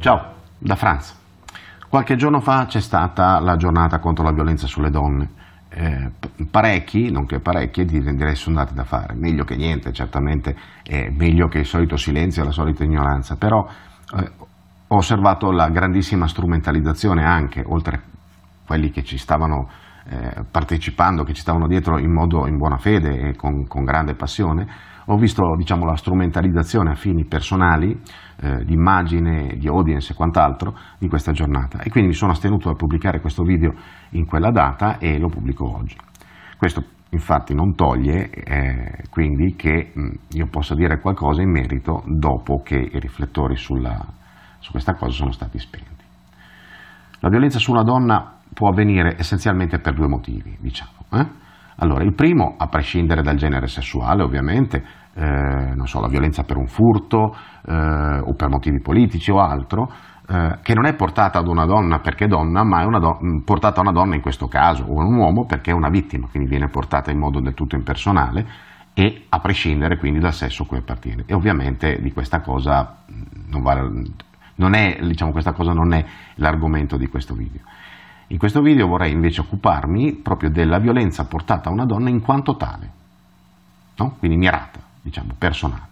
Ciao, da Franza. Qualche giorno fa c'è stata la giornata contro la violenza sulle donne. Eh, parecchi, nonché parecchi, direi sono andati da fare. Meglio che niente, certamente, è meglio che il solito silenzio e la solita ignoranza, però eh, ho osservato la grandissima strumentalizzazione anche, oltre quelli che ci stavano eh, partecipando, che ci stavano dietro in modo in buona fede e con, con grande passione, ho visto diciamo, la strumentalizzazione a fini personali, eh, di immagine, di audience e quant'altro di questa giornata e quindi mi sono astenuto dal pubblicare questo video in quella data e lo pubblico oggi. Questo infatti non toglie eh, quindi che mh, io possa dire qualcosa in merito dopo che i riflettori sulla, su questa cosa sono stati spenti. La violenza su una donna può avvenire essenzialmente per due motivi, diciamo. Eh? Allora, il primo, a prescindere dal genere sessuale, ovviamente, eh, non so, la violenza per un furto eh, o per motivi politici o altro, eh, che non è portata ad una donna perché è donna, ma è do- mm, portata a una donna in questo caso, o a un uomo perché è una vittima, quindi viene portata in modo del tutto impersonale e a prescindere quindi dal sesso a cui appartiene. E ovviamente di questa cosa mm, non, vale, non è, diciamo, questa cosa non è l'argomento di questo video. In questo video vorrei invece occuparmi proprio della violenza portata a una donna in quanto tale, no? quindi mirata, diciamo, personale.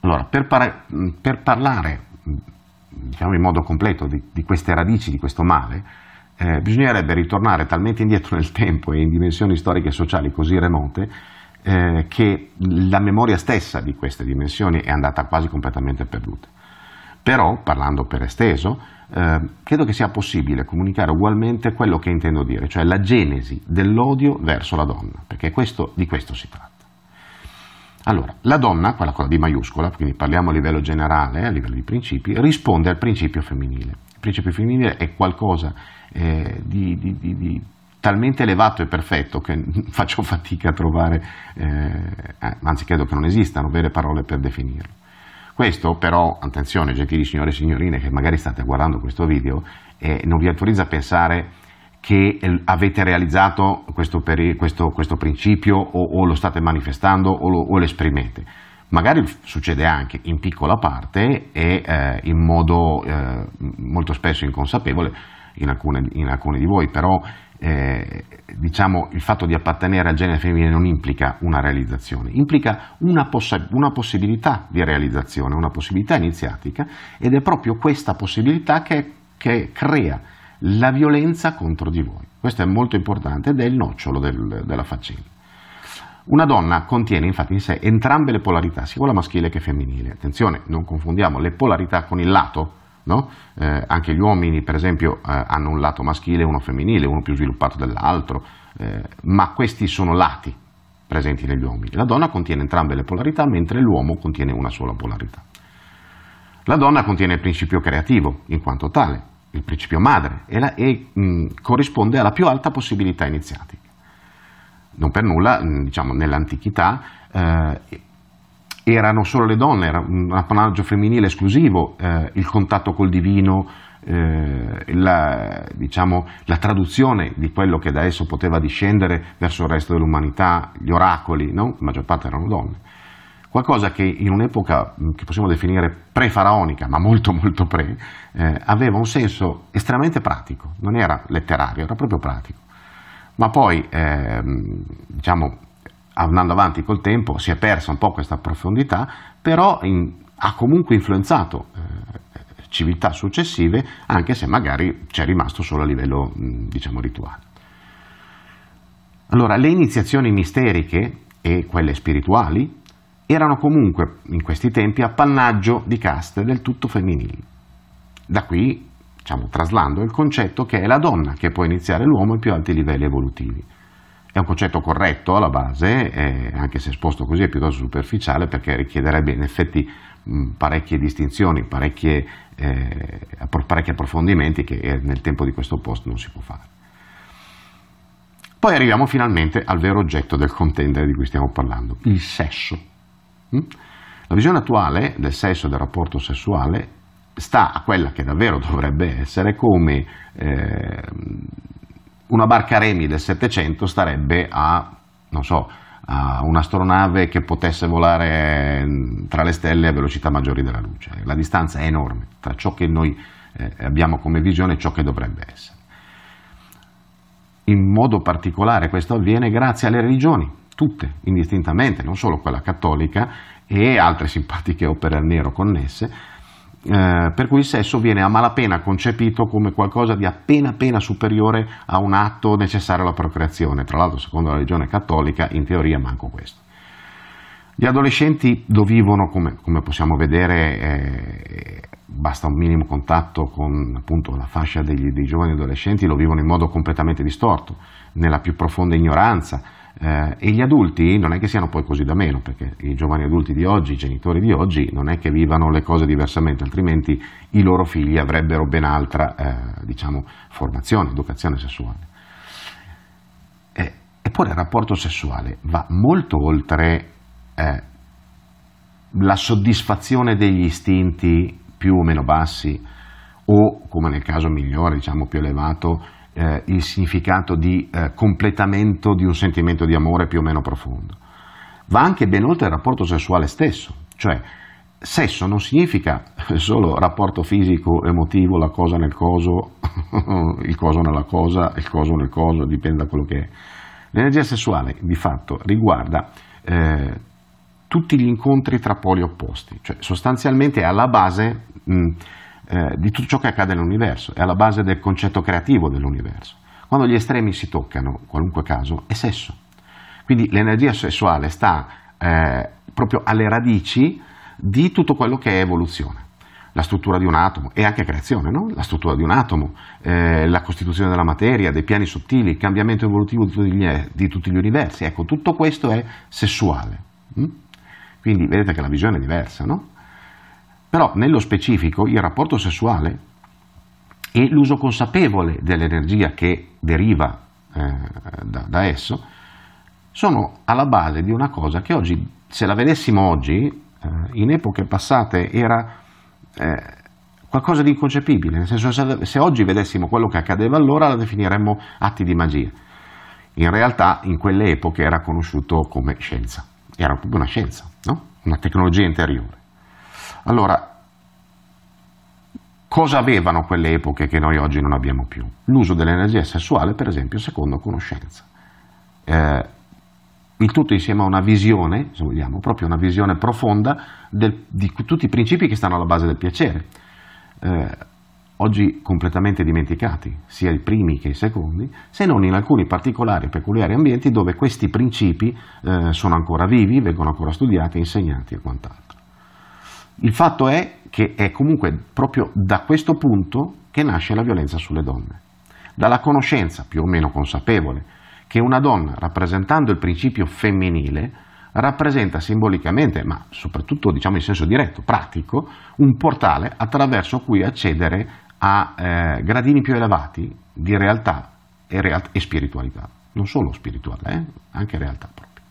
Allora, per, par- per parlare diciamo, in modo completo di, di, queste radici di questo male, eh, bisognerebbe ritornare talmente indietro nel tempo e in dimensioni storiche e sociali così remote eh, che la memoria stessa di queste dimensioni è andata quasi completamente perduta. Però, parlando per esteso, eh, credo che sia possibile comunicare ugualmente quello che intendo dire, cioè la genesi dell'odio verso la donna, perché questo, di questo si tratta. Allora, la donna, quella con la D maiuscola, quindi parliamo a livello generale, a livello di principi, risponde al principio femminile. Il principio femminile è qualcosa eh, di, di, di, di, talmente elevato e perfetto che faccio fatica a trovare, eh, anzi credo che non esistano vere parole per definirlo. Questo però, attenzione gentili signore e signorine che magari state guardando questo video, eh, non vi autorizza a pensare che avete realizzato questo, peri- questo, questo principio o, o, lo state manifestando o lo, o lo, esprimete. Magari succede anche in piccola parte e eh, in modo eh, molto spesso inconsapevole in alcune, in alcune di voi, però eh, diciamo, il fatto di appartenere al genere femminile non implica una realizzazione, implica una, poss- una, possibilità di realizzazione, una possibilità iniziatica ed è proprio questa possibilità che, che crea la violenza contro di voi. Questo è molto importante ed è il nocciolo del, della faccenda. Una donna contiene infatti in sé entrambe le polarità, sia quella maschile che femminile. Attenzione, non confondiamo le polarità con il lato, no? eh, anche gli uomini per esempio eh, hanno un lato maschile e uno femminile, uno più sviluppato dell'altro, eh, ma questi sono lati presenti negli uomini. La donna contiene entrambe le polarità, mentre l'uomo contiene una sola polarità. La donna contiene il principio creativo, in quanto tale, il principio madre, e, la, e mh, corrisponde alla più alta possibilità iniziatica. Non per nulla, mh, diciamo, nell'antichità eh, erano solo le donne, era un appannaggio femminile esclusivo, eh, il contatto col divino, eh, la, diciamo, la, traduzione di quello che da esso poteva discendere verso il resto dell'umanità, gli oracoli, no? la maggior parte erano donne. Qualcosa che in un'epoca mm, che possiamo definire pre-faraonica, ma molto molto pre, eh, aveva un senso estremamente pratico, non era letterario, era proprio pratico. Ma poi, ehm, diciamo, andando avanti col tempo si è persa un po' questa profondità, però in, ha comunque influenzato eh, civiltà successive, anche se magari c'è rimasto solo a livello diciamo rituale. Allora, le iniziazioni misteriche e quelle spirituali erano comunque in questi tempi appannaggio di caste del tutto femminili. Da qui, diciamo, traslando il concetto che è la donna che può iniziare l'uomo ai più alti livelli evolutivi. È un concetto corretto alla base, eh, anche se esposto così è piuttosto superficiale perché richiederebbe in effetti mh, parecchie distinzioni, parecchie, eh, parecchi approfondimenti che eh, nel tempo di questo post non si può fare. Poi arriviamo finalmente al vero oggetto del contendere di cui stiamo parlando, il sesso. Hm? La visione attuale del sesso e del rapporto sessuale sta a quella che davvero dovrebbe essere come eh, una barca remi del Settecento starebbe a, non so, a un'astronave che potesse volare mm, tra le stelle a velocità maggiori della luce. La distanza è enorme tra ciò che noi eh, abbiamo come visione e ciò che dovrebbe essere. In modo particolare questo avviene grazie alle religioni, tutte, indistintamente, non solo quella cattolica e altre simpatiche opere al nero connesse, eh, per cui il sesso viene a malapena concepito come qualcosa di appena appena superiore a un atto necessario alla procreazione. Tra l'altro, secondo la religione cattolica, in teoria manco questo. Gli adolescenti lo vivono, come, come possiamo vedere, eh, basta un minimo contatto con appunto, la fascia degli, dei giovani adolescenti, lo vivono in modo completamente distorto, nella più profonda ignoranza, eh, e gli adulti non è che siano poi così da meno, perché i giovani adulti di oggi, i genitori di oggi, non è che vivano le cose diversamente, altrimenti i loro figli avrebbero ben altra eh, diciamo, formazione, educazione sessuale. Eh, eppure il rapporto sessuale va molto oltre eh, la soddisfazione degli istinti più o meno bassi o, come nel caso migliore, diciamo più elevato, eh, il significato di eh, completamento di un sentimento di amore più o meno profondo. Va anche ben oltre il rapporto sessuale stesso, cioè sesso non significa solo rapporto fisico, emotivo, la cosa nel coso, il coso nella cosa, il coso nel coso, dipende da quello che è. L'energia sessuale di fatto riguarda eh, tutti gli incontri tra poli opposti, cioè sostanzialmente è alla base mh, eh, di tutto ciò che accade nell'universo, è alla base del concetto creativo dell'universo. Quando gli estremi si toccano, qualunque caso, è sesso. Quindi l'energia sessuale sta eh, proprio alle radici di tutto quello che è evoluzione. La struttura di un atomo e anche creazione, no? la struttura di un atomo, eh, la costituzione della materia, dei piani sottili, il cambiamento evolutivo di tutti gli, di tutti gli universi. Ecco, tutto questo è sessuale. Mm? Quindi vedete che la visione è diversa, no? Però nello specifico il rapporto sessuale e l'uso consapevole dell'energia che deriva eh, da, da, esso sono alla base di una cosa che oggi, se la vedessimo oggi, eh, in epoche passate era eh, qualcosa di inconcepibile, nel senso se, se oggi vedessimo quello che accadeva allora la definiremmo atti di magia. In realtà in quelle epoche era conosciuto come scienza, era proprio una scienza, no? una tecnologia interiore. Allora, cosa avevano quelle epoche che noi oggi non abbiamo più? L'uso dell'energia sessuale, per esempio, secondo conoscenza. Eh, il tutto insieme a una visione, se vogliamo, proprio una visione profonda del, di tutti i principi che stanno alla base del piacere. Eh, oggi completamente dimenticati, sia i primi che i secondi, se non in alcuni particolari e peculiari ambienti dove questi principi eh, sono ancora vivi, vengono ancora studiati, insegnati e quant'altro. Il fatto è che è comunque proprio da questo punto che nasce la violenza sulle donne, dalla conoscenza più o meno consapevole che una donna, rappresentando il principio femminile, rappresenta simbolicamente, ma soprattutto diciamo in senso diretto, pratico, un portale attraverso cui accedere a eh, gradini più elevati di realtà e, real- e spiritualità, non solo spirituale, eh? anche realtà proprio.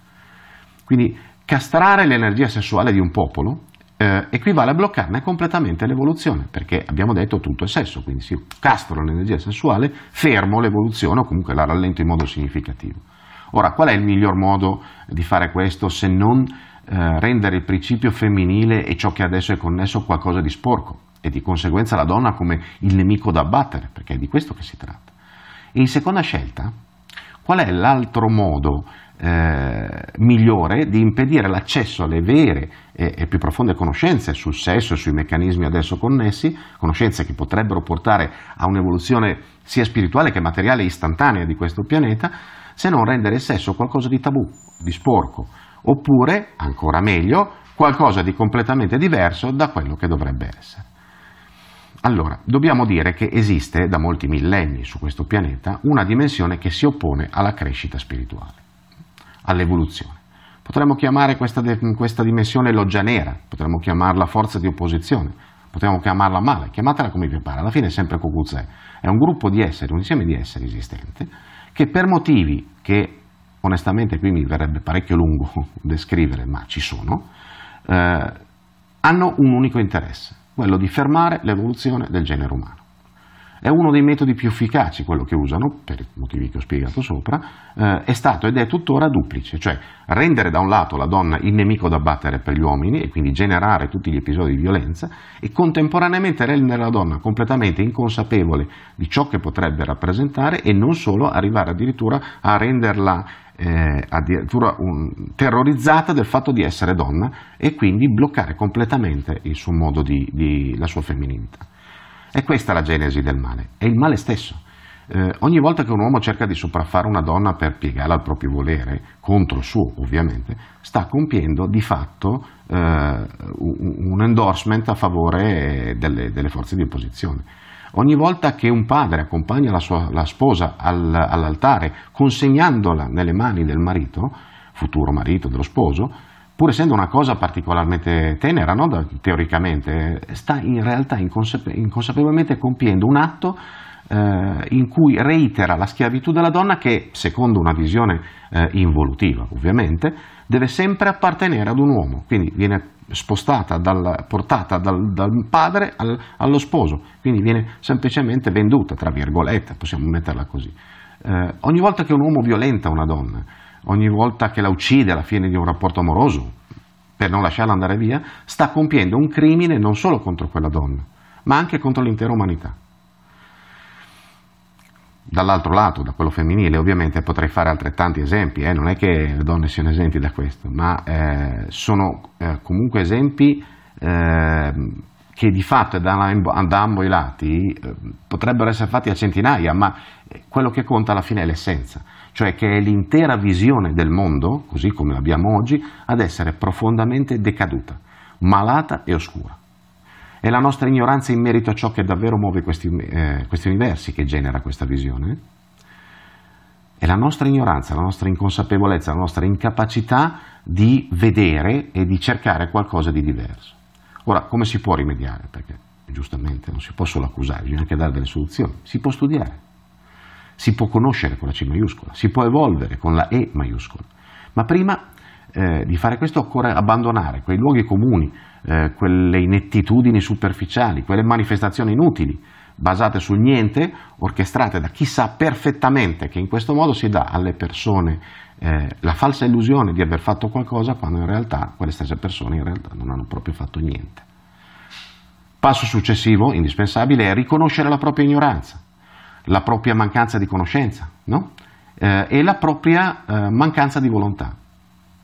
Quindi castrare l'energia sessuale di un popolo eh, equivale a bloccarne completamente l'evoluzione, perché abbiamo detto tutto è sesso, quindi se castro l'energia sessuale, fermo l'evoluzione o comunque la rallento in modo significativo. Ora, qual è il miglior modo di fare questo se non eh, rendere il principio femminile e ciò che adesso è connesso qualcosa di sporco? e di conseguenza la donna come il nemico da abbattere, perché è di questo che si tratta. E in seconda scelta, qual è l'altro modo eh, migliore di impedire l'accesso alle vere e, e, più profonde conoscenze sul sesso e sui meccanismi adesso connessi, conoscenze che potrebbero portare a un'evoluzione sia spirituale che materiale istantanea di questo pianeta, se non rendere il sesso qualcosa di tabù, di sporco, oppure, ancora meglio, qualcosa di completamente diverso da quello che dovrebbe essere. Allora, dobbiamo dire che esiste da molti millenni su questo pianeta una dimensione che si oppone alla crescita spirituale, all'evoluzione. Potremmo chiamare questa, questa dimensione loggia nera, potremmo chiamarla forza di opposizione, potremmo chiamarla male, chiamatela come vi pare, alla fine è sempre Cucuzè. È un gruppo di esseri, un insieme di esseri esistente, che per motivi che onestamente qui mi verrebbe parecchio lungo descrivere, ma ci sono, eh, hanno un unico interesse, quello di fermare l'evoluzione del genere umano. È uno dei metodi più efficaci, quello che usano, per i motivi che ho spiegato sopra, eh, è stato ed è tuttora duplice, cioè rendere da un lato la donna il nemico da battere per gli uomini e quindi generare tutti gli episodi di violenza e contemporaneamente rendere la donna completamente inconsapevole di ciò che potrebbe rappresentare e non solo arrivare addirittura a renderla eh, addirittura un, terrorizzata del fatto di essere donna e quindi bloccare completamente il suo modo di, di la sua femminilità. È questa la genesi del male, è il male stesso. Eh, ogni volta che un uomo cerca di sopraffare una donna per piegarla al proprio volere, contro il suo ovviamente, sta compiendo di fatto eh, un endorsement a favore delle, delle, forze di opposizione. Ogni volta che un padre accompagna la, sua, la sposa al, all'altare consegnandola nelle mani del marito, futuro marito dello sposo, pur essendo una cosa particolarmente tenera, no? teoricamente, sta in realtà inconsape- inconsapevolmente compiendo un atto eh, in cui reitera la schiavitù della donna che, secondo una visione eh, involutiva ovviamente, deve sempre appartenere ad un uomo, quindi viene spostata, dal, portata dal, dal padre al, allo sposo, quindi viene semplicemente venduta, tra virgolette, possiamo metterla così. Eh, ogni volta che un uomo violenta una donna, ogni volta che la uccide alla fine di un rapporto amoroso, per non lasciarla andare via, sta compiendo un crimine non solo contro quella donna, ma anche contro l'intera umanità. Dall'altro lato, da quello femminile, ovviamente potrei fare altrettanti esempi, eh? non è che le donne siano esenti da questo, ma eh, sono eh, comunque esempi eh, che di fatto da, da ambo i lati eh, potrebbero essere fatti a centinaia, ma quello che conta alla fine è l'essenza cioè che è l'intera visione del mondo, così come l'abbiamo oggi, ad essere profondamente decaduta, malata e oscura. È la nostra ignoranza in merito a ciò che davvero muove questi, eh, questi universi che genera questa visione. È la nostra ignoranza, la nostra inconsapevolezza, la nostra incapacità di vedere e di cercare qualcosa di diverso. Ora, come si può rimediare? Perché giustamente non si può solo accusare, bisogna anche dare delle soluzioni. Si può studiare si può conoscere con la C maiuscola, si può evolvere con la E maiuscola, ma prima eh, di fare questo occorre abbandonare quei luoghi comuni, eh, quelle inettitudini superficiali, quelle manifestazioni inutili, basate sul niente, orchestrate da chi sa perfettamente che in questo modo si dà alle persone eh, la falsa illusione di aver fatto qualcosa quando in realtà quelle stesse persone in realtà non hanno proprio fatto niente. Passo successivo, indispensabile, è riconoscere la propria ignoranza la propria mancanza di conoscenza no? eh, e la propria eh, mancanza di volontà.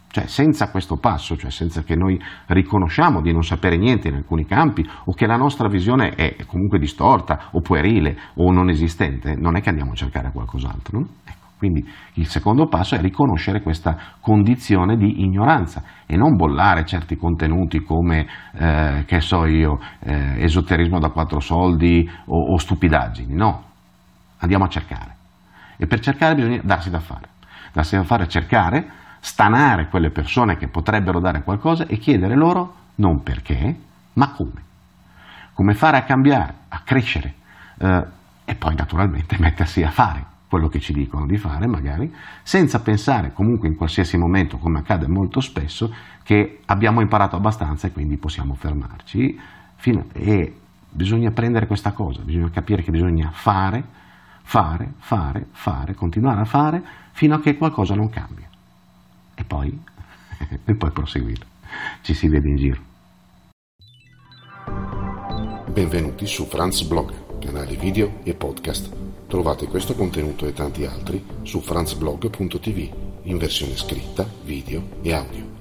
Cioè senza questo passo, cioè senza che noi riconosciamo di non sapere niente in alcuni campi o che la nostra visione è comunque distorta o puerile o non esistente, non è che andiamo a cercare qualcos'altro. No? Ecco, quindi il secondo passo è riconoscere questa condizione di ignoranza e non bollare certi contenuti come, eh, che so io, eh, esoterismo da quattro soldi o, o stupidaggini, no, andiamo a cercare. E per cercare bisogna darsi da fare. Darsi da fare è cercare, stanare quelle persone che potrebbero dare qualcosa e chiedere loro non perché, ma come. Come fare a cambiare, a crescere eh, e poi naturalmente mettersi a fare quello che ci dicono di fare magari, senza pensare comunque in qualsiasi momento, come accade molto spesso, che abbiamo imparato abbastanza e quindi possiamo fermarci. e bisogna prendere questa cosa, bisogna capire che bisogna fare fare, fare, fare, continuare a fare fino a che qualcosa non cambia. E poi, e poi proseguire. Ci si vede in giro. Benvenuti su Franz Blog, canale video e podcast. Trovate questo contenuto e tanti altri su franzblog.tv in versione scritta, video e audio.